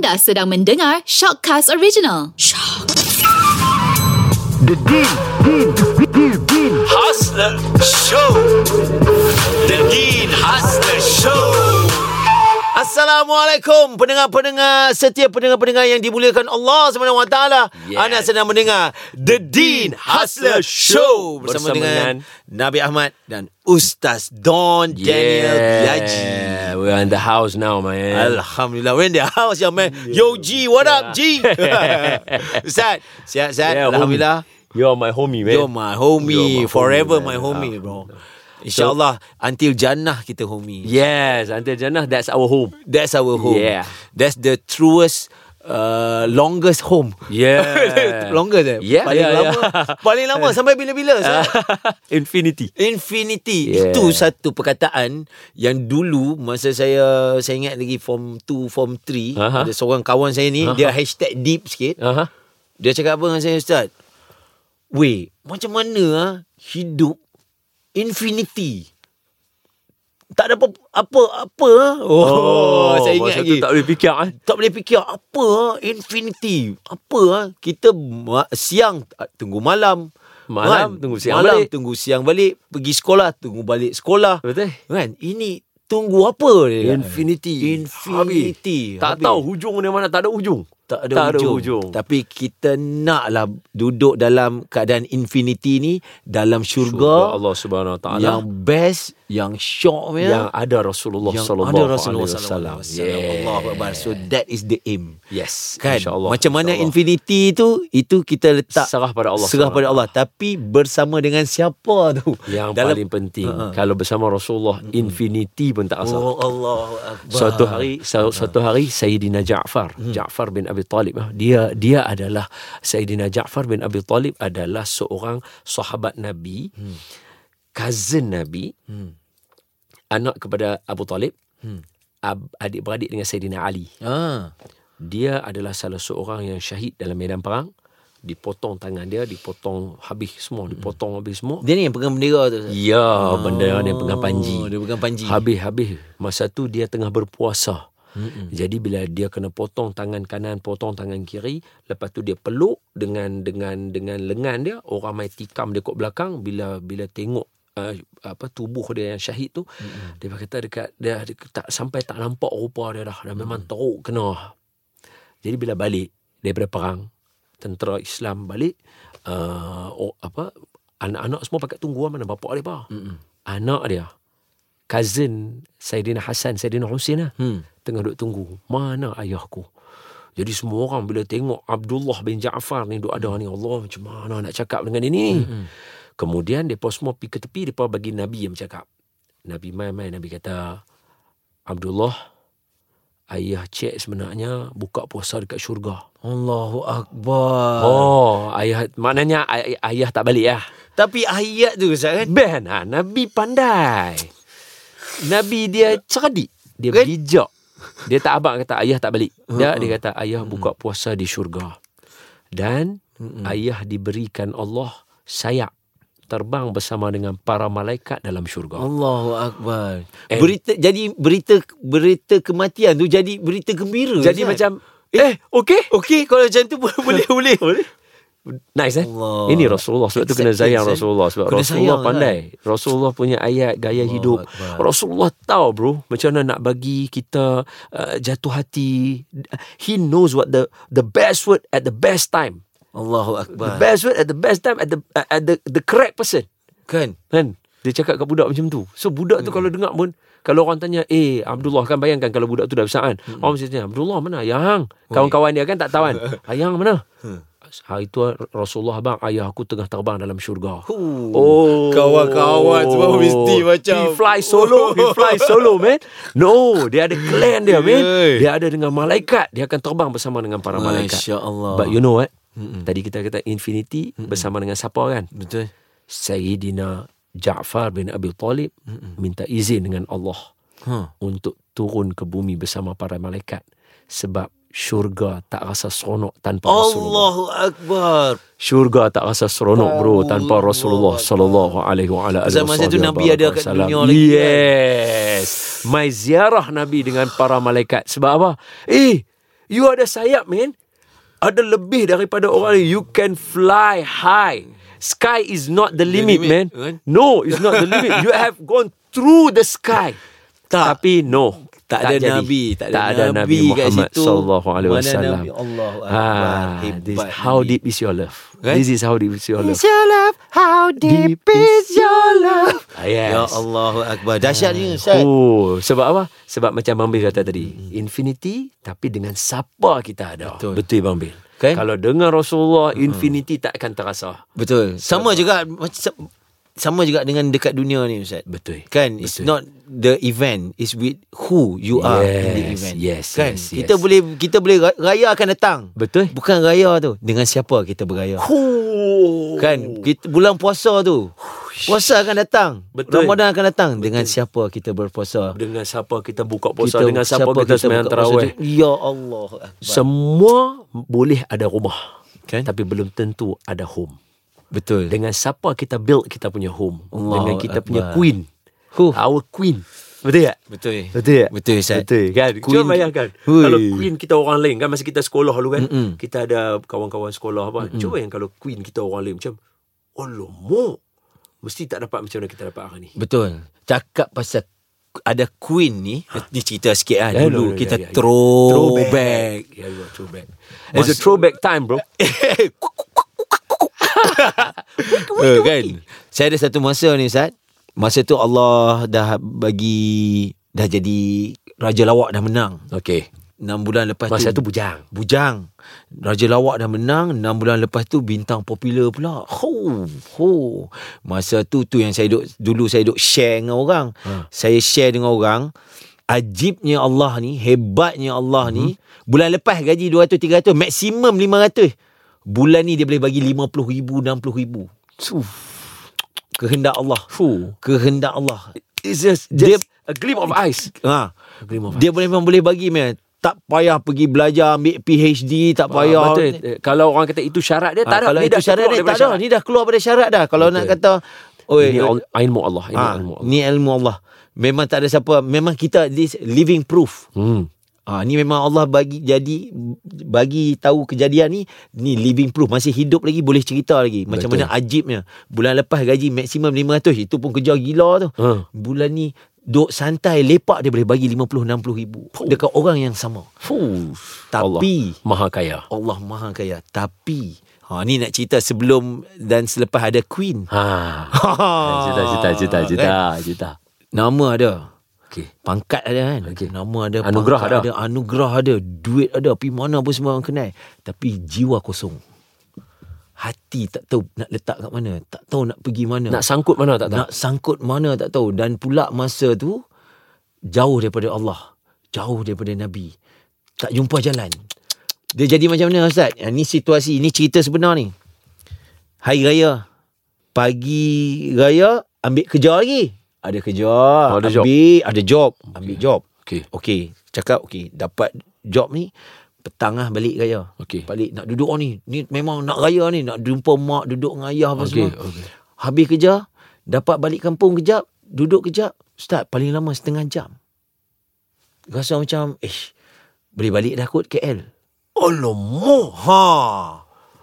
Anda sedang mendengar Shockcast Original. Shock. The Dean, Dean, Dean, Dean. Hustler Show. The Dean Hustler Show. Assalamualaikum pendengar-pendengar setia pendengar-pendengar yang dimuliakan Allah Subhanahu Wa Taala. Yes. Anda sedang mendengar The Dean Hustler Show bersama, Bersama dengan, dengan Nabi Ahmad dan Ustaz Don Daniel Yaji. We're in the house now, man. Alhamdulillah We're in the house ya man Yo G What up G Ustaz Sihat-sihat Yeah, Alhamdulillah homie. You're my homie, man. You're my homie You're my Forever homie, my homie bro InsyaAllah Until Jannah kita homie Yes, until Jannah, that's our home. That's our home Yeah. That's the truest uh, Longest home Yeah. Longest eh Yeah, Paling yeah, lama yeah. Paling lama Sampai bila-bila Ustaz? Infinity. Infinity Yeah. Itu satu perkataan Yang dulu Masa saya Saya ingat lagi Form 2 Form 3 Aha. Ada seorang kawan saya ni Dia hashtag deep sikit Uh-huh. Dia cakap apa dengan saya Ustaz Weh Macam mana ah Hidup Infinity tak ada apa apa apa ah? oh, saya ingat lagi tak boleh fikir eh. tak boleh fikir apa ah? infinity apa ah? kita siang ah, tunggu malam Malam, tunggu siang malam, balik. tunggu siang balik pergi sekolah tunggu balik sekolah Betul? kan ini tunggu apa dia Infinity. infinity Tak Habis. tahu hujung dia mana, tak ada hujung. Tak ada, tak hujung. ada hujung. Tapi kita naklah duduk dalam keadaan infinity ni dalam syurga, Syurga Allah Subhanahu Wa Taala. yang best, yang syok ya. yang ada Rasulullah yang sallallahu ada alaihi Rasulullah wasallam. sallallahu alaihi wasallam. Allahu akbar. So that is the aim. Yes, Kan? insyaAllah. Macam mana InsyaAllah. infinity tu itu kita letak Serah pada Allah Serah pada Allah tapi bersama dengan siapa tu? Yang Dalam- paling penting Ha-ha. Kalau bersama Rasulullah Infinity pun tak asal Oh Allahu akbar. Suatu hari su- suatu hari Sayyidina Ja'far Ja'far bin Abi Talib ah, dia dia adalah Sayyidina Ja'far bin Abi Talib adalah seorang sahabat Nabi cousin Nabi anak kepada Abu Talib ab- adik-beradik dengan Sayyidina Ali Ah. dia adalah salah seorang yang syahid dalam medan perang dipotong tangan dia dipotong habis semua dipotong habis semua Dia ni yang pegang bendera tu. Ya, benda dia pegang panji. Oh, dia pegang panji. Habis-habis masa tu dia tengah berpuasa. Mm-mm. Jadi bila dia kena potong tangan kanan, potong tangan kiri, lepas tu dia peluk dengan dengan dengan lengan dia, orang mai tikam dia kat belakang bila bila tengok uh, apa tubuh dia yang syahid tu, mm-hmm. dia kata dekat dia, dia tak sampai tak nampak rupa dia dah, dah memang teruk kena. Jadi bila balik daripada perang, tentera Islam balik, uh, oh, apa anak-anak semua pakai tunggu mana bapak dia apa? Mm-hmm. Anak dia cousin Saidina Hasan, Saidina Husin lah. Hmm. Tengah duduk tunggu. Mana ayahku? Jadi semua orang bila tengok Abdullah bin Ja'far ni duduk ada ni. Allah macam mana nak cakap dengan dia ni? Mm-hmm. Kemudian mereka semua pergi ke tepi. Mereka bagi Nabi yang bercakap. Nabi mai-mai Nabi kata, Abdullah, ayah cik sebenarnya buka puasa dekat syurga. Allahu akbar. Oh, ayah maknanya ay- ayah tak balik lah. Tapi ayat tu Ustaz kan? Ben ha, Nabi pandai. Nabi dia cerdik. Dia Kan? bijak. Dia tak abang kata ayah tak balik. Dia dia kata ayah buka puasa di syurga. Dan ayah diberikan Allah sayap terbang bersama dengan para malaikat dalam syurga. Allahu akbar. And- Berita jadi berita berita kematian tu jadi berita gembira. Jadi Ustaz. macam eh okey. okey kalau macam tu boleh boleh. Boleh. Nice eh Allah. Ini Rasulullah Sebab tu kena sayang. Rasulullah Sebab Kena Rasulullah sayang, pandai Rasulullah punya ayat Gaya Allahu hidup Akbar. Rasulullah tahu bro Macam mana nak bagi kita uh, Jatuh hati He knows what the The best word At the best time Allahu The akbar. best word at the best time At the at the, the correct person Kan? Kan Dia cakap kat budak macam tu So budak tu kalau dengar pun kalau orang tanya, eh Abdullah kan bayangkan kalau budak tu dah besar kan. Orang mesti tanya, Abdullah mana? Yang kawan-kawan dia kan tak tahu kan. Yang mana? Hari tu Rasulullah bang ayah aku tengah terbang dalam syurga. Oh, Kawan-kawan semua mesti macam He fly solo, he fly solo man. No, dia ada clan dia man. Dia ada dengan malaikat, dia akan terbang bersama dengan para malaikat. Masya Allah. But you know what? Tadi kita kata infinity bersama dengan siapa kan? Betul. Sayyidina Ja'far bin Abi Talib minta izin dengan Allah Ha. untuk turun ke bumi bersama para malaikat sebab syurga tak rasa seronok tanpa Rasulullah. Allahu akbar. Syurga tak rasa seronok bro tanpa Rasulullah sallallahu alaihi wa ala alihi tu Nabi ada kat dunia lagi kan? Yes. Mai ziarah Nabi dengan para malaikat sebab apa? Eh, You ada sayap, man. Ada lebih daripada orang. You can fly high. Sky is not the limit, limit, man. kan? No, it's not the limit. You have gone through the sky. Tak. Tapi no. Tak, ada jadi. Nabi, tak ada, ada Nabi, kat Muhammad situ. sallallahu alaihi Mana wasallam. Nabi? Allahu Akbar. Ah, Hebat this, Nabi. how deep is your love? Kan? This is how deep is your love. your love? How deep is your love? Ah, yes. Ya Allahu Akbar. Dahsyat ni Ustaz. Oh, sebab apa? Sebab macam Bang Bil kata tadi, infinity tapi dengan siapa kita ada. Betul. Betul Bang Bil. Kan? Kalau dengan Rasulullah, infinity tak akan terasa. Betul. Sama juga macam sama juga dengan dekat dunia ni Ustaz. Betul. Kan it's Betul. not the event it's with who you are in the Yes, event. yes, kan yes, kita yes. boleh kita boleh ra- raya akan datang. Betul. Bukan raya tu dengan siapa kita beraya. Oh. Kan kita, bulan puasa tu. Puasa akan datang. Betul. Ramadan akan datang dengan siapa kita berpuasa. Dengan siapa kita buka puasa, dengan siapa, kita, sembahyang buka puasa tarawih. Ya Allah. Akbar. Semua boleh ada rumah. Kan? Tapi belum tentu ada home. Betul. Dengan siapa kita build kita punya home. Allahu dengan kita punya Akbar. queen. Huh. Our queen. Betul tak? Betul. Betul tak? Betul Ustaz. Betul kan? Queen- Cuba bayangkan. Hui. Kalau queen kita orang lain kan masa kita sekolah dulu kan. Mm-mm. Kita ada kawan-kawan sekolah apa. Cuba yang kalau queen kita orang lain macam Alamak. Mesti tak dapat macam mana kita dapat hari ni. Betul. Cakap pasal ada queen ni, ni cerita sikit lah. Ya, Dulu no, no, kita ya, ya, ya. throwback. Yeah, are throwback. It's a throwback time bro. Eh, kan? Saya ada satu masa ni Ustaz. Masa tu Allah dah bagi dah jadi raja lawak dah menang. Okay. 6 bulan lepas Masa tu tu bujang. Bujang. Raja Lawak dah menang 6 bulan lepas tu bintang popular pula. Ho, ho. Masa tu tu yang saya duk dulu saya duk share dengan orang. Ha. Saya share dengan orang. Ajibnya Allah ni, hebatnya Allah ni. Bulan lepas gaji 200 300, maksimum 500. Bulan ni dia boleh bagi 50 ribu, 60 ribu. Kehendak Allah. Fuh. Kehendak Allah. It's just, Dia- just a glimpse of ice. Ha. A glimpse of Dia boleh memang boleh bagi man. Tak payah pergi belajar ambil PhD, tak Ah, payah. betul. Eh, Kalau orang kata itu syarat dia, tak Ah, ada. Kalau Ni itu dah syarat dia tak ada. Ni dah keluar pada syarat dah. Kalau nak Betul. kata Oi, Ini ilmu Allah. Ini ilmu Allah. ni ilmu Allah. Memang tak ada siapa. Memang kita this living proof. Hmm. Ah, ni memang Allah bagi jadi bagi tahu kejadian ni ni living proof masih hidup lagi boleh cerita lagi macam Betul. mana ajibnya bulan lepas gaji maksimum 500 itu pun kerja gila tu Ha. bulan ni duk santai lepak dia boleh bagi 50 60 ribu dekat orang yang sama Fuh. Tapi- Allah Maha kaya. Allah Maha Kaya tapi ha ni nak cerita sebelum dan selepas ada queen Ha. ha Cita, cita, cita, cita, kan? cita. nama ada Okey. Pangkat ada kan? Okey. Nama ada Anugerah pangkat ada. Anugerah ada Duit ada Pergi mana pun semua orang kenal. Tapi jiwa kosong. Hati tak tahu Nak letak kat mana Tak tahu nak pergi mana. Nak sangkut mana tak tahu. Nak sangkut mana tak tahu. Dan pula masa tu Jauh daripada Allah. Jauh daripada Nabi. Tak jumpa jalan. Dia jadi macam mana Ustaz? Ini situasi Ini cerita sebenar ni. Hari Raya. Pagi Raya Ambil kerja lagi Ada kerja Oh, ada job. Ambil. Ada job. Ambil job. Okey. Okey. Cakap okey Dapat job ni Petang lah balik raya. Okey. Balik nak duduk ni. Ni memang nak raya ni. Nak jumpa mak Duduk dengan ayah apa Okey, semua. okey. Habis kerja Dapat balik kampung kejap Duduk kejap. Start paling lama setengah jam. Rasa macam Eh Boleh balik dah kot KL Alamak. Ha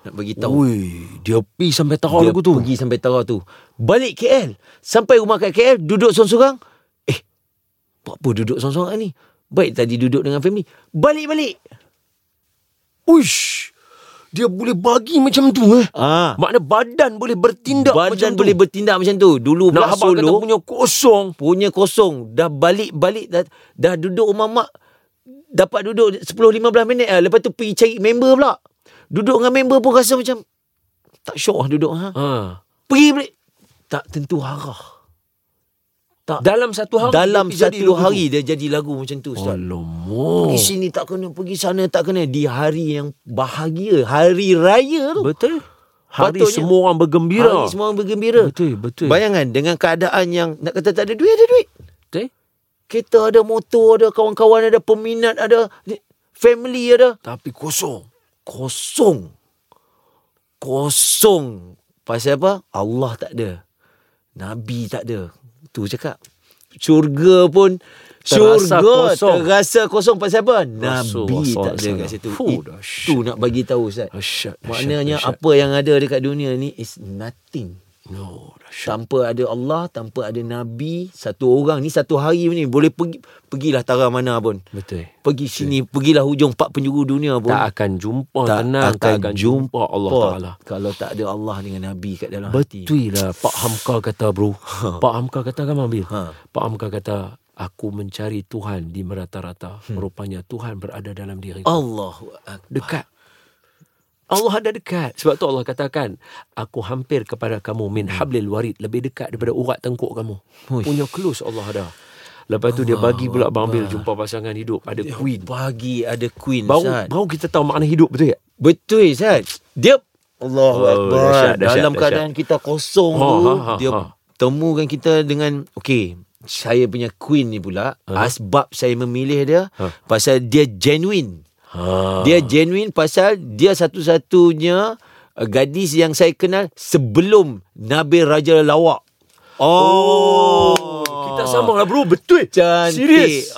Nak bagi tahu Ui, dia pergi sampai dia lagu tu. pergi sampai Tara tu Balik KL Sampai rumah kat KL Duduk sorang-sorang Eh Buat apa duduk sorang-sorang ni Baik tadi duduk dengan family Balik-balik Uish. Dia boleh bagi macam tu eh. Ah, Makna badan boleh bertindak macam Badan tu. boleh bertindak macam tu Dulu Nak habaq kata solo punya kosong. punya kosong dah balik-balik dah, dah duduk rumah mak dapat duduk 10-15 minit lah. lepas tu pergi cari member pula duduk dengan member pun rasa macam tak syok lah duduk ha? Ha. pergi balik tak tentu arah tak Dalam satu hari. dalam dia jadi satu lagu hari dia jadi lagu macam tu tu. Ustaz Alamak. pergi sini tak kena pergi sana tak kena di hari yang bahagia hari raya tu Betul. Hari Patutnya- semua orang bergembira. hari semua orang bergembira Betul, betul. Bayangkan dengan keadaan yang nak kata tak ada duit ada duit Betul. Kereta ada, motor ada, kawan-kawan ada, peminat ada, family ada. Tapi kosong. Kosong. Kosong. Pasal apa? Allah tak ada. Nabi tak ada. Tu cakap. Syurga pun, Terasa Syurga kosong. terasa kosong pasal apa? Nabi Rasulullah tak ada kat situ. Fuh, Itu dahsyat. nak bagi tahu Ustaz. Maknanya dahsyat. apa yang ada dekat dunia ni is nothing. No. Tanpa ada Allah, tanpa ada Nabi, satu orang ni satu hari ni boleh pergi pergilah tara mana pun. Betul. Pergi sini, pergilah hujung empat penjuru dunia pun. Tak akan jumpa tenang, tak akan jumpa Allah Taala. Kalau tak ada Allah dengan Nabi kat dalam hati. Betul lah Pak Hamka kata bro Pak Hamka kata kan Mabil Ha. Pak Hamka kata Aku mencari Tuhan di merata-rata hmm. Rupanya Tuhan berada dalam diri Akbar. Dekat Allah ada dekat Sebab tu Allah katakan Aku hampir kepada kamu Min hablil warid Lebih dekat daripada urat tengkuk kamu Huish. Punya close Allah ada Lepas tu dia bagi pula Abang Bil Jumpa pasangan hidup Ada queen Bagi ada queen Baru baru kita tahu makna hidup betul tak? Betul Ustaz. Dia Allahu Oh, Akbar. dahsyat, dahsyat, Dalam dahsyat. keadaan kita kosong Ha, tu, ha, ha, dia ha. temukan kita dengan okey, saya punya queen ni pula, asbab saya memilih dia Ha. pasal dia genuine. Ha. Dia genuine pasal dia satu-satunya uh, gadis yang saya kenal sebelum Nabi Raja Lawak. Oh, Kita sama lah bro Betul Cantik. Serius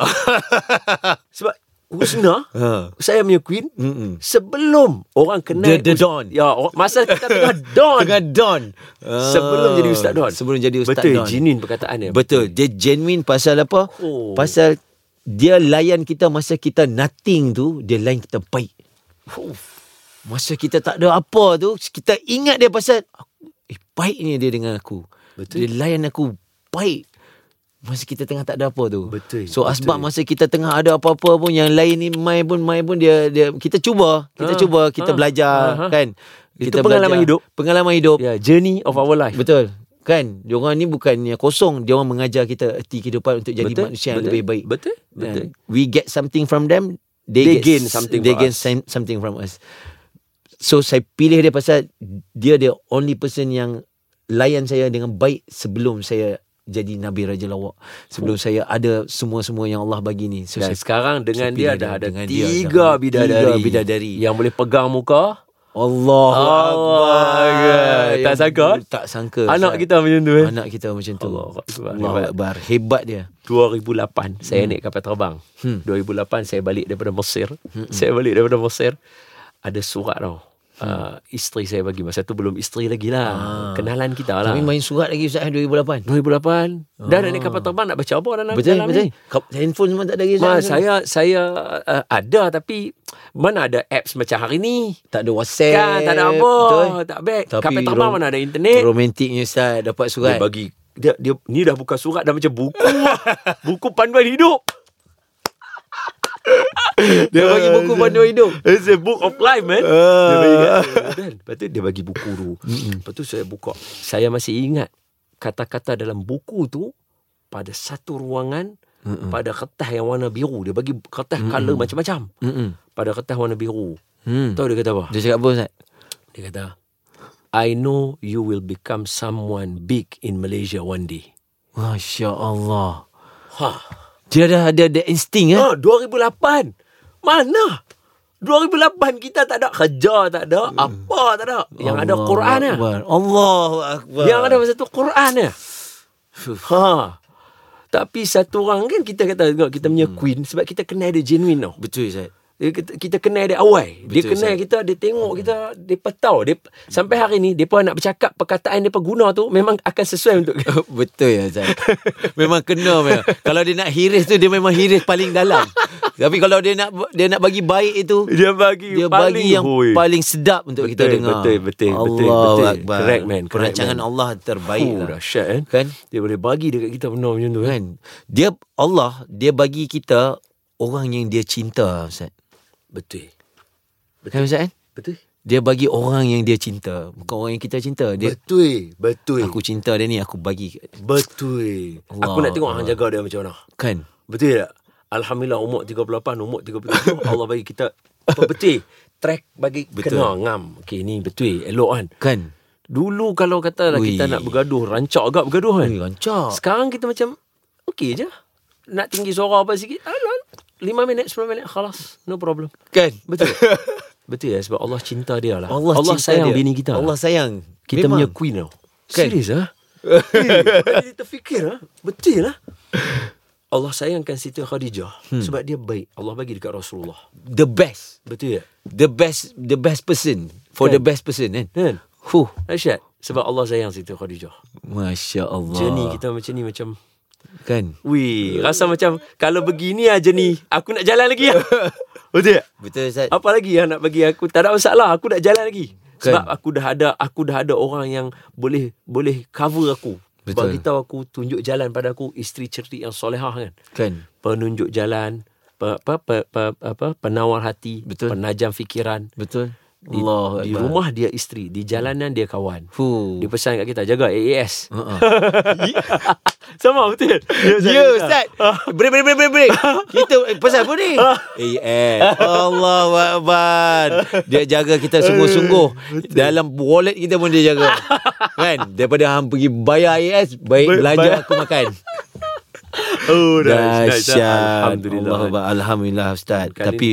Sebab Husna Ha. Saya punya queen Mm-mm. Sebelum Orang kenal The- the Don. Ya Masa kita tengah Don Dengan Don. Sebelum jadi Ustaz Don Sebelum jadi Ustaz Betul Don. Jinin perkataannya Betul. Dia genuine pasal apa? Oh. Pasal dia layan kita masa kita nothing tu, dia layan kita baik. Masa kita tak ada apa tu, kita ingat dia pasal eh baik ni dia dengan aku. Betul. Dia layan aku baik. Masa kita tengah tak ada apa tu. Betul, So betul. asbab masa kita tengah ada apa-apa pun yang lain ni mai pun mai pun dia dia kita cuba, kita Ha, cuba, kita ha, belajar ha, ha. kan. Itu Kita pengalaman hidup. Pengalaman hidup. Ya Journey of our life Betul. Kan? Diorang ni bukannya kosong. Dia orang mengajar kita erti kehidupan untuk jadi Betul, manusia yang betul, lebih baik. Betul Dan Betul we get something from them. They, They get gain something They gain us. some- something from us. So saya pilih dia pasal dia the only person yang layan saya dengan baik sebelum saya jadi Nabi Raja Lawak. Sebelum saya ada semua-semua yang Allah bagi ni. So Dan saya sekarang dengan saya dia pilih dah dia. ada Dengan dia tiga dah- bidadari tiga bidadari. Yang boleh pegang muka Allah Allah, tak sangka? Tak sangka. Anak kita macam tu eh Anak kita macam tu. Allah Akbar. Allah Hebat. Akbar. Hebat dia. 2008 saya naik kapal terbang. Hmm. 2008 saya balik daripada Mesir. Saya balik daripada Mesir. Ada surat tau. Uh, isteri saya bagi masa tu belum isteri lagi lah. Ah. Kenalan kita lah. Tapi main surat lagi Ustaz eh, 2008. 2008 Dah nak naik kapal terbang Nak baca apa dalam Betul dalam betul. ni Kap- Handphone semua tak ada lagi Ma, saya saya uh, ada tapi mana ada apps macam hari ni tak ada WhatsApp. kan tak ada apa Betul. tak baik Tapi kapal terbang mana ada internet Romantiknya Ustaz dapat dia surat. bagi dia, dia ni dah buka surat dah macam buku buku panduan hidup Dia bagi buku panduan hidup. It's a book of life man Dia bagi kan? Lepas tu dia bagi buku tu Lepas tu saya buka Saya masih ingat Kata-kata dalam buku tu Pada satu ruangan Pada kertas yang warna biru Dia bagi kertas colour macam-macam Mm-mm. Pada kertas warna biru Hmm. Tahu dia kata apa? Dia cakap apa Ustaz? Dia kata I know you will become someone big in Malaysia one day Masya Allah. Ha Dia dah ada ada insting eh. Ha, 2008. Mana? 2008 kita tak ada kerja, tak ada apa, tak ada. Yang ada Allahu Quran ya. Allahu Akbar. Yang ada masa tu Quran ya. Ha. Tapi satu orang kan kita kata tengok kita punya queen sebab kita kenal dia genuine tau. Betul Ustaz. Dia, kita, kita kenal dia awal. Dia Betul, kenal Ustaz. kita, dia tengok kita, dia tahu. Dia, sampai hari ni, dia nak bercakap perkataan dia guna tu memang akan sesuai untuk Betul ya Ustaz. memang kena memang. Kalau dia nak hiris tu dia memang hiris paling dalam. Tapi kalau dia nak dia nak bagi baik itu Dia bagi dia paling bagi yang hui. paling sedap untuk kita Betul, dengar. betul, betul, Allah betul, betul. Akbar. Correct, man, correct, Perancangan man. Allah terbaik Oh, lah. dahsyat kan? Kan? Dia boleh bagi dekat kita benda macam tu kan? Kan? Dia Allah dia bagi kita orang yang dia cinta Ustaz. Betul. Kan Ustaz kan? Betul. Dia bagi orang yang dia cinta, bukan orang yang kita cinta. Dia Betul. Betul. aku cinta dia ni aku bagi Betul. Allah Aku nak tengok orang jaga dia macam mana. kan. Betul tak? Alhamdulillah umur 38, umur 37 Allah bagi kita apa betul. Track bagi Betul. kena ngam. Okey ni betul elok kan. Kan? Dulu kalau kata lah Ui. kita nak bergaduh, rancak agak bergaduh kan. Ui, rancak. Sekarang kita macam okey je. Nak tinggi suara apa sikit, alah 5 minit, 10 minit, khalas. No problem. Kan? Betul. Betul ya sebab Allah cinta dia lah. Allah, Allah cinta sayang dia. bini kita. Allah sayang. kita Memang. punya queen tau. Kan? Serius ah? eh, kita fikir ah. Betul lah. Allah sayangkan Siti Khadijah hmm. sebab dia baik. Allah bagi dekat Rasulullah. The best. Betul tak? The best the best person for Kan? the best person kan. Kan? Huh. Dahsyat. Sebab Allah sayang Siti Khadijah. Masya Allah. Journey kita macam ni macam kan. Wih, rasa macam kalau begini aja ni, aku nak jalan lagi ya. Betul tak? Betul Ustaz. Apa lagi yang nak bagi aku? Tak ada masalah, aku nak jalan lagi. Kan. Sebab aku dah ada aku dah ada orang yang boleh boleh cover aku. Betul. Bagi tahu aku tunjuk jalan pada aku isteri cerdik yang solehah kan. Kan. Penunjuk jalan, apa, pe, pe, apa penawar hati, Betul. penajam fikiran. Betul. Di, Allah di rumah dia isteri, di jalanan dia kawan. Fuh. Dia pesan kat kita jaga AAS. Uh-uh. Sama betul. Dia pesan Ya. Ustaz. Break break break break break. Kita Pasal apa ni? Eh Allah Akbar. Dia jaga kita sungguh-sungguh. Dalam wallet kita pun dia jaga. Kan? Daripada hang pergi bayar AS Baik belanja aku makan. Oh, Dahsyat. Alhamdulillah. Allah. Alhamdulillah Ustaz. Kali Tapi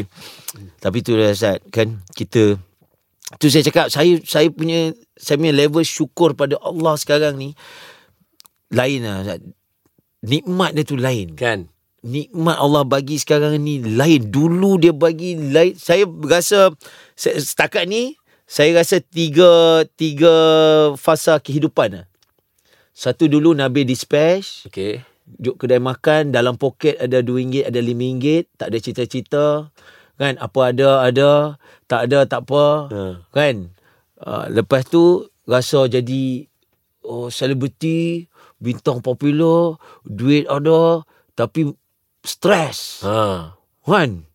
Tapi tu lah Ustaz. Kan kita Tu saya cakap Saya saya punya Saya punya level syukur pada Allah sekarang ni Lain lah Nikmat dia tu lain Kan? nikmat Allah bagi sekarang ni lain. Dulu dia bagi lain. Saya rasa se- setakat ni saya rasa tiga tiga fasa kehidupan lah. Satu dulu Nabi dispatch, Okay. duduk kedai makan, dalam poket ada RM2, ada RM5, tak ada cita-cita. Kan, apa ada, ada. Tak ada, tak apa. Ha. Kan? Uh, lepas tu, rasa jadi oh, selebriti, bintang popular, duit ada, tapi stres. Ha. Kan?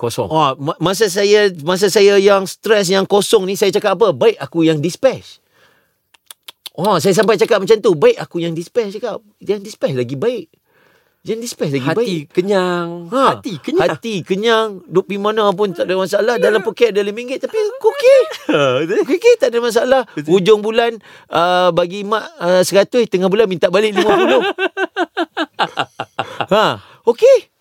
Kosong. Oh, ma- masa saya masa saya yang stres yang kosong ni saya cakap apa? Baik aku yang dispatch. Oh, saya sampai cakap macam tu. Baik aku yang dispatch cakap. Yang dispatch lagi baik. Yang dispatch lagi baik. Hati kenyang. Ha, Hati kenyang. Hati kenyang. Duk pergi mana pun tak ada masalah. Dalam poket ada RM5 tapi okey. Okey, okey, tak ada masalah. Hujung bulan uh, bagi mak uh, 100, tengah bulan minta balik 50. ha, okey.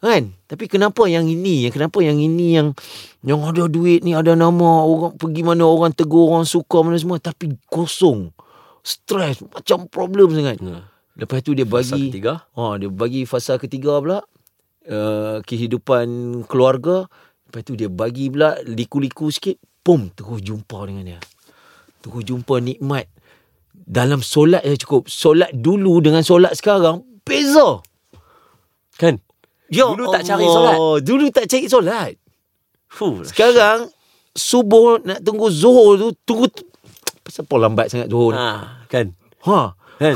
Kan? Tapi kenapa yang ini? Kenapa yang ini yang yang ada duit ni, ada nama, orang pergi mana orang tegur, orang suka mana semua tapi kosong. Stres, macam problem sangat. Ha. Lepas tu dia Fasa bagi ketiga. Ha, dia bagi fasa ketiga pula uh, kehidupan keluarga. Lepas tu dia bagi pula liku-liku sikit, pum terus jumpa dengan dia. Terus jumpa nikmat. Dalam solat je cukup. Solat dulu dengan solat sekarang beza. Kan? Ya Dulu tak cari Allah, solat. Dulu tak cari solat. Fuh. Sekarang subuh nak tunggu zuhur tu tunggu pasal apa lambat sangat zuhur? Ha, kan? Ha. Kan?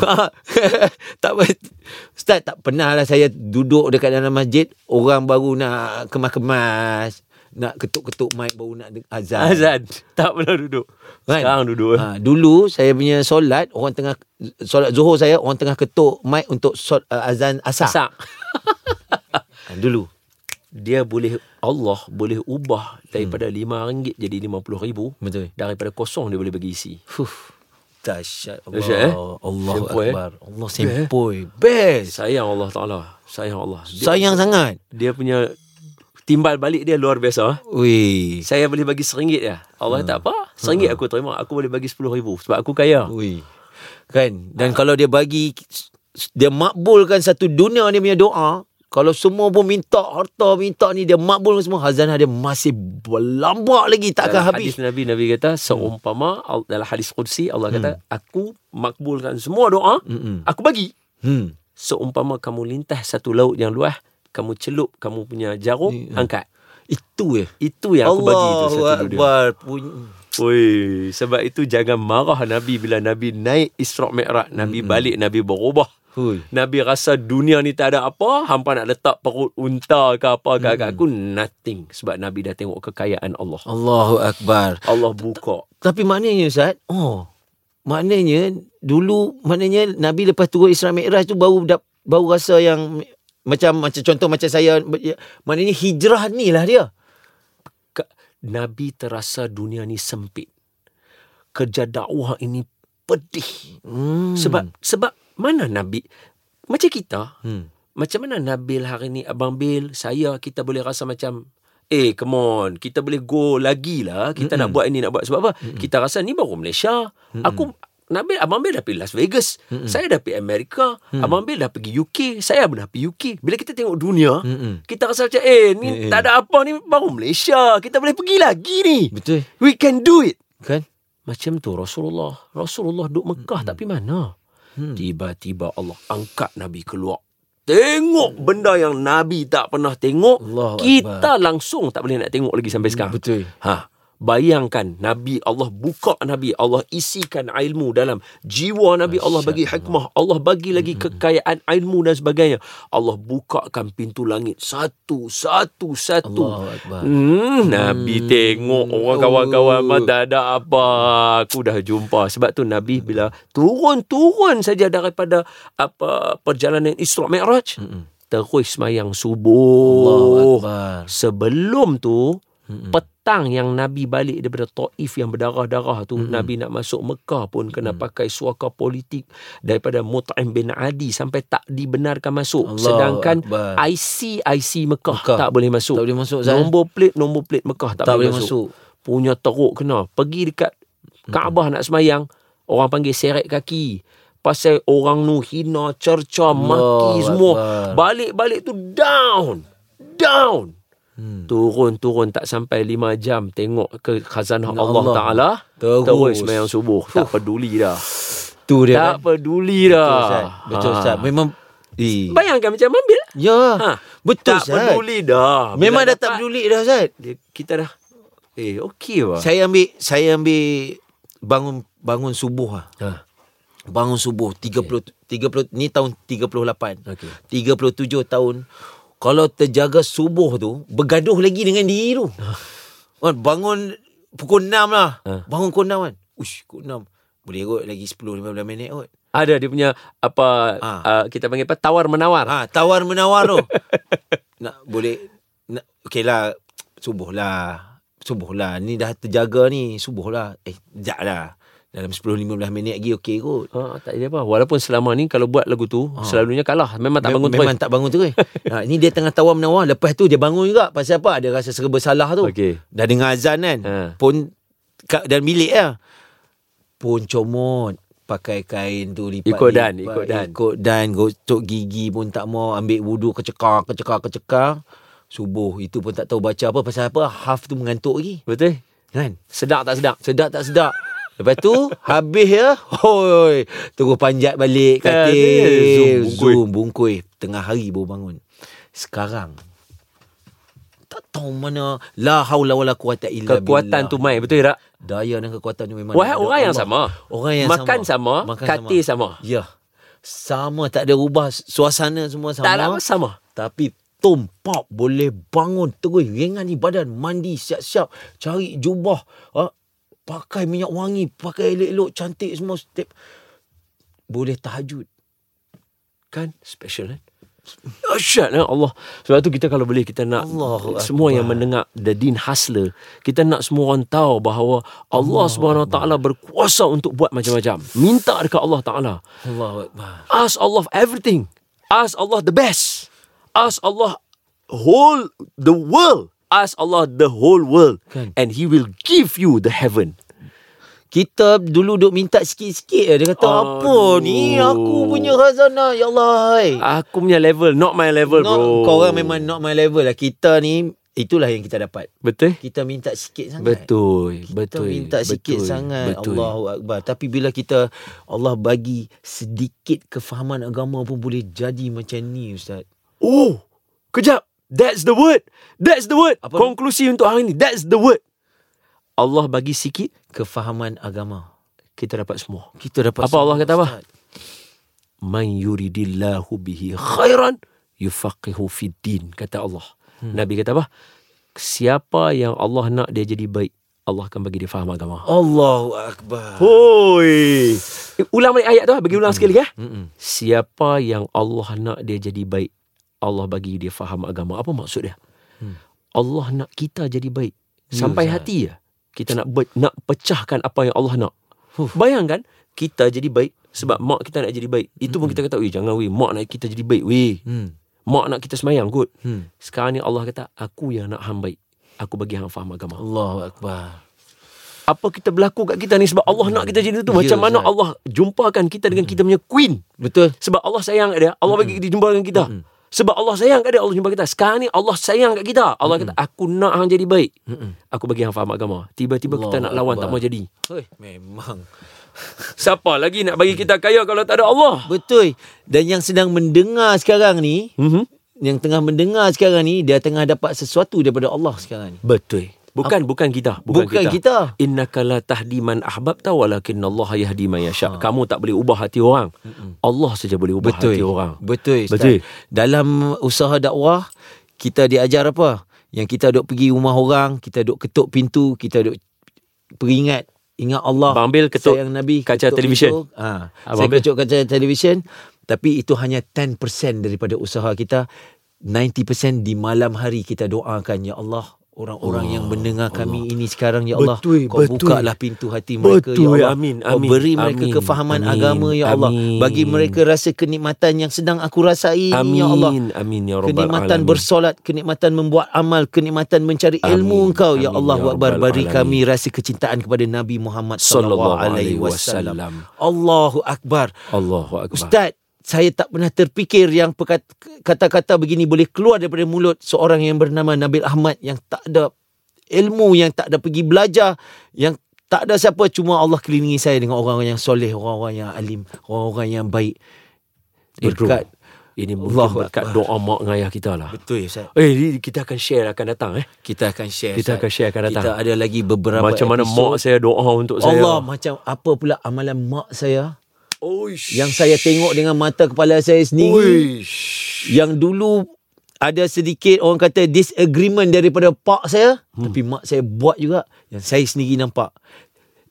tak apa- Ustaz tak pernah lah saya duduk dekat dalam masjid orang baru nak kemas-kemas nak ketuk-ketuk mic baru nak azan. Azan. Tak pernah duduk. Kan? Sekarang duduk. Ha. Ha, dulu saya punya solat orang tengah solat zuhur saya orang tengah ketuk mic untuk sol, uh, azan asar. Sak. Ha, dulu. Dia boleh, Allah boleh ubah daripada RM5 jadi RM50,000. Betul. Daripada kosong dia boleh bagi isi. Fuh. Dahsyat Allah. Dahsyat, eh? Allah Sempoi, eh? Akbar. Allah sempoi. Best. Sayang Allah Ta'ala. Sayang Allah. Dia, Sayang sangat. Dia punya timbal balik dia luar biasa. Wih. Saya boleh bagi seringgit ya. Allah tak apa. Seringgit aku terima. Aku boleh bagi RM10,000. Sebab aku kaya. Ui. Kan? Dan kalau dia bagi dia makbulkan satu dunia dia punya doa, kalau semua pun minta harta, minta ni dia makbulkan semua, hazanah dia masih berlambak lagi takkan dalam habis. hadis Nabi Nabi kata seumpama al- dalam hadis qudsi Allah kata aku makbulkan semua doa Mm-mm. aku bagi Hmm. seumpama kamu lintas satu laut yang luas kamu celup kamu punya jarum angkat Itu je. itu yang aku bagi tu Allahu satu Akbar. Punya. Oi, sebab itu jangan marah Nabi bila Nabi naik Isra Mi'raj, Nabi balik, Nabi berubah. Hui. Nabi rasa dunia ni tak ada apa, hampa nak letak perut unta ke apa ke hmm. aku nothing sebab Nabi dah tengok kekayaan Allah. Allahu Akbar. Allah buka. Tapi maknanya Ustaz, oh. Maknanya dulu maknanya Nabi lepas turun Isra Mi'raj tu baru baru rasa yang macam macam contoh macam saya maknanya hijrah ni lah dia. Nabi terasa dunia ni sempit. Kerja dakwah ini pedih. Hmm. Sebab sebab mana Nabi macam kita hmm. Macam mana Nabil hari ni Abang Bil Saya kita boleh rasa macam Eh come on Kita boleh go lagi lah Kita Mm-mm. nak buat ini nak buat Sebab apa Mm-mm. Kita rasa ni baru Malaysia Mm-mm. Aku Nabil, Abang Bil dah pergi Las Vegas. Mm-mm. Saya dah pergi Amerika. Mm. Abang Bil dah pergi UK. Saya pun dah pergi UK. Bila kita tengok dunia, Mm-mm. kita rasa macam, eh, ni eh. tak ada apa ni, baru Malaysia. Kita boleh pergi lagi ni. Betul. We can do it. Kan? Macam tu Rasulullah. Rasulullah duduk Mekah tapi mana? Hmm. Tiba-tiba Allah angkat Nabi keluar. Tengok benda yang Nabi tak pernah tengok. Allahu kita langsung tak boleh nak tengok lagi sampai sekarang. Betul. Ha. Bayangkan Nabi Allah buka Nabi Allah isikan ilmu dalam jiwa Nabi Allah bagi hikmah Allah bagi lagi kekayaan ilmu dan sebagainya Allah bukakan pintu langit satu satu satu Akbar. Hmm, Nabi tengok orang kawan-kawan Oh. mah tak ada apa. Aku dah jumpa. Sebab tu Nabi bila turun-turun saja daripada apa perjalanan Isra Mi'raj, terus semayang subuh. Akbar. Sebelum tu petang yang Nabi balik daripada Taif yang berdarah-darah tu Nabi nak masuk Mekah pun kena pakai suaka politik daripada Mut'im bin Adi sampai tak dibenarkan masuk. Allahu sedangkan Akbar. IC IC Mekah, Mekah. tak boleh masuk. Tak boleh masuk, nombor plate nombor plate Mekah tak, Tak boleh, masuk. masuk. punya teruk kena. Pergi dekat Kaabah nak semayang orang panggil seret kaki. Pasal orang nu hina cerca maki Allahu semua. Balik-balik tu down. Down Hmm. Turun-turun tak sampai 5 jam tengok ke khazanah Allah, Allah. Ta'ala. Terus. Terus semayang subuh. Tak peduli dah. Tu dia tak kan? peduli Betul, dah. Ustaz. Betul, Ha. Ustaz. Memang... Eh. Bayangkan macam ambil. Ya. Ha. Betul, tak Ustaz. peduli dah. Bila Memang dah dapat, tak peduli dah, Ustaz. Dia, kita dah. Eh, okey lah. Saya ambil saya ambil bangun bangun subuh lah. Ha. Bangun subuh 30 30 ni tahun 38. Okey. 37 tahun. Kalau terjaga subuh tu bergaduh lagi dengan diri tu. Kan bangun pukul 6 lah. Ha. Bangun pukul 6 kan. Ush, pukul 6. Boleh kot lagi 10 15 minit kot. Ada dia punya apa Ha. uh, kita panggil apa tawar menawar. Ha, tawar menawar tu. nak boleh nak okey lah subuh lah. Subuh lah. Ni dah terjaga ni. Subuh lah. Eh, sekejap lah. Dalam 10-15 minit lagi okey kot. Ha, tak ada apa. Walaupun selama ni kalau buat lagu tu selalunya kalah. Memang tak Mem- bangun Memang terus. tak bangun terus. ha, ni dia tengah tawar menawar. Lepas tu dia bangun juga. Pasal apa? Ada rasa serba salah tu. Okey. Dah dengar azan kan. Ha. Pun dalam bilik lah. Pun comot. Pakai kain tu lipat Ikut dan, lipat, ikut dan. Ikut dan Gosok gigi pun tak mau Ambil wuduk kecekar Kecekar kecekar Subuh Itu pun tak tahu baca apa Pasal apa Half tu mengantuk lagi Betul? Kan Sedap tak sedap? Sedap tak sedap Lepas tu Habis ya Hoi Terus panjat balik Ya, Katil zoom, bungkui. Zoom bungkui Tengah hari baru bangun Sekarang Tak tahu mana La haula wala quwata illa Kekuatan billah. tu mai. Betul tak? Daya dan kekuatan tu memang ada orang yang Allah. sama. Orang yang Makan sama, Makan katil sama. Ya Sama tak ada ubah Suasana semua sama Tak ada sama. tapi tom pop boleh bangun terus ringan di badan mandi siap-siap cari jubah ha? Pakai minyak wangi pakai elok-elok cantik semua step. Boleh tahajud. Kan? Special kan? Dahsyat lah Allah. Sebab tu kita kalau boleh Kita nak Allahu Semua Akbar. yang mendengar The Din Hustler Kita nak semua orang tahu Bahawa Allah Subhanahu Wa Taala berkuasa Untuk buat macam-macam. Minta dekat Allah Ta'ala. Akbar. Ask Allah everything. Ask Allah the best. Ask Allah Whole The world Ask Allah the whole world Kan. And He will give you the heaven. Kita dulu duk minta sikit-sikit Dia kata Aduh. apa ni? Aku punya khazanah Ya Allah hai. Aku punya level Not my level not, bro. Kau orang memang not my level lah. Kita ni Itulah yang kita dapat. Betul? Kita minta sikit sangat. Betul Kita Betul minta sikit betul, sangat. Betul. Allahu Akbar. Tapi bila kita Allah bagi sedikit kefahaman agama pun boleh jadi macam ni Ustaz. Oh, kejap. That's the word. That's the word. Apa? Konklusi untuk hari ini. That's the word. Allah bagi sikit, Kefahaman agama kita dapat semua. Kita dapat Apa Allah semua, kata apa? Ustaz. Man yuridillahu bihi khairan yufaqihu fid din kata Allah. Hmm. Nabi kata apa? Siapa yang Allah nak dia jadi baik, Allah akan bagi dia faham agama. Allahu Akbar Hoi. Ulang balik ayat tu, ah. bagi ulang sekali ya. Mm-mm. Siapa yang Allah nak dia jadi baik, Allah bagi dia faham agama. Apa maksud dia? Hmm. Allah nak kita jadi baik. Ya, Sampai Ustaz. hati ya. Kita nak ber, nak pecahkan apa yang Allah nak. Bayangkan kita jadi baik sebab mak kita nak jadi baik. Itu pun kita kata, "Weh, jangan weh, mak nak kita jadi baik weh. Hmm. Mak nak kita semayang kot." Hmm. Sekarang ni Allah kata, "Aku yang nak hang baik. Aku bagi hang faham agama." Allahu Akbar apa kita berlaku kat kita ni sebab Allah nak kita jadi tu Ya, macam mana Ustaz. Allah jumpakan kita dengan kita punya queen Betul. sebab Allah sayang dia Allah bagi kita jumpa dengan kita sebab Allah sayang kat dia Allah jumpa kita sekarang ni Allah sayang kat kita Allah kata aku nak hang jadi baik aku bagi hang faham agama tiba-tiba kita nak lawan tak Akbar. mau jadi Hoi, memang. siapa lagi nak bagi kita kaya kalau tak ada Allah Betul. Dan yang sedang mendengar sekarang ni, Mhm. yang tengah mendengar sekarang ni, dia tengah dapat sesuatu daripada Allah sekarang ni. betul bukan bukan kita bukan, Bukan kita. innaka la tahdi man ahbabta walakin Allah yahdi man yasha kamu tak boleh ubah hati orang Allah saja boleh ubah Betul. hati orang Betul. Ustaz. Betul. Dalam usaha dakwah, kita diajar apa? Yang kita duk pergi rumah orang, kita duk ketuk pintu, kita duk peringat ingat Allah. Abang ambil ketuk sayang Nabi, kaca ketuk televisyen. pintu. Ha, Abang saya ketuk kaca televisyen, tapi itu hanya 10% daripada usaha kita. 90% di malam hari kita doakan ya Allah orang-orang yang mendengar kami ini sekarang ya Allah Betul, kau betul. bukalah pintu hati mereka Betul, ya Allah amin, kau amin, beri mereka amin, kefahaman amin, agama ya Allah amin. bagi mereka rasa kenikmatan yang sedang aku rasai ini ya Allah Amin amin ya rabbal kenikmatan alamin. bersolat, kenikmatan membuat amal, kenikmatan mencari Amin, ilmu engkau ya amin, Allah ya Akbar beri alamin. kami rasa kecintaan kepada Nabi Muhammad Sallallahu alaihi wasallam. Allahu akbar. Allahu akbar. Ustaz, saya tak pernah terfikir yang kata-kata begini boleh keluar daripada mulut seorang yang bernama Nabil Ahmad yang tak ada ilmu, yang tak ada pergi belajar, yang tak ada siapa cuma Allah kelilingi saya dengan orang-orang yang soleh, orang-orang yang alim, orang-orang yang baik. Eh, Berkat ini mungkin Allahu berkat doa mak dengan ayah kita lah. Betul Ustaz. Eh, kita akan share akan datang eh. Kita akan share. Kita Ustaz. akan share akan datang. Kita ada lagi beberapa Macam mana episod. mak saya doa untuk saya. Allah macam apa pula amalan mak saya Oish. yang saya tengok dengan mata kepala saya sendiri. Oish. Yang dulu ada sedikit orang kata disagreement daripada pak saya hmm. tapi mak saya buat juga yang saya sendiri nampak.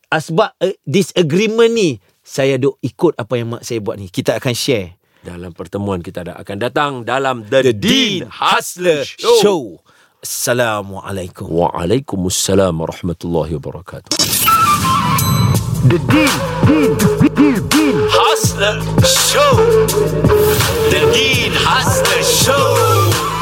Asbab uh, disagreement ni saya duk ikut apa yang mak saya buat ni. Kita akan share. Dalam pertemuan kita akan datang dalam The, Dean Hustler Show. Show. Show. Assalamualaikum. Waalaikumsalam warahmatullahi wabarakatuh. The deal, deal, deal, deal. Hustler Show. The Deal Hustler Show.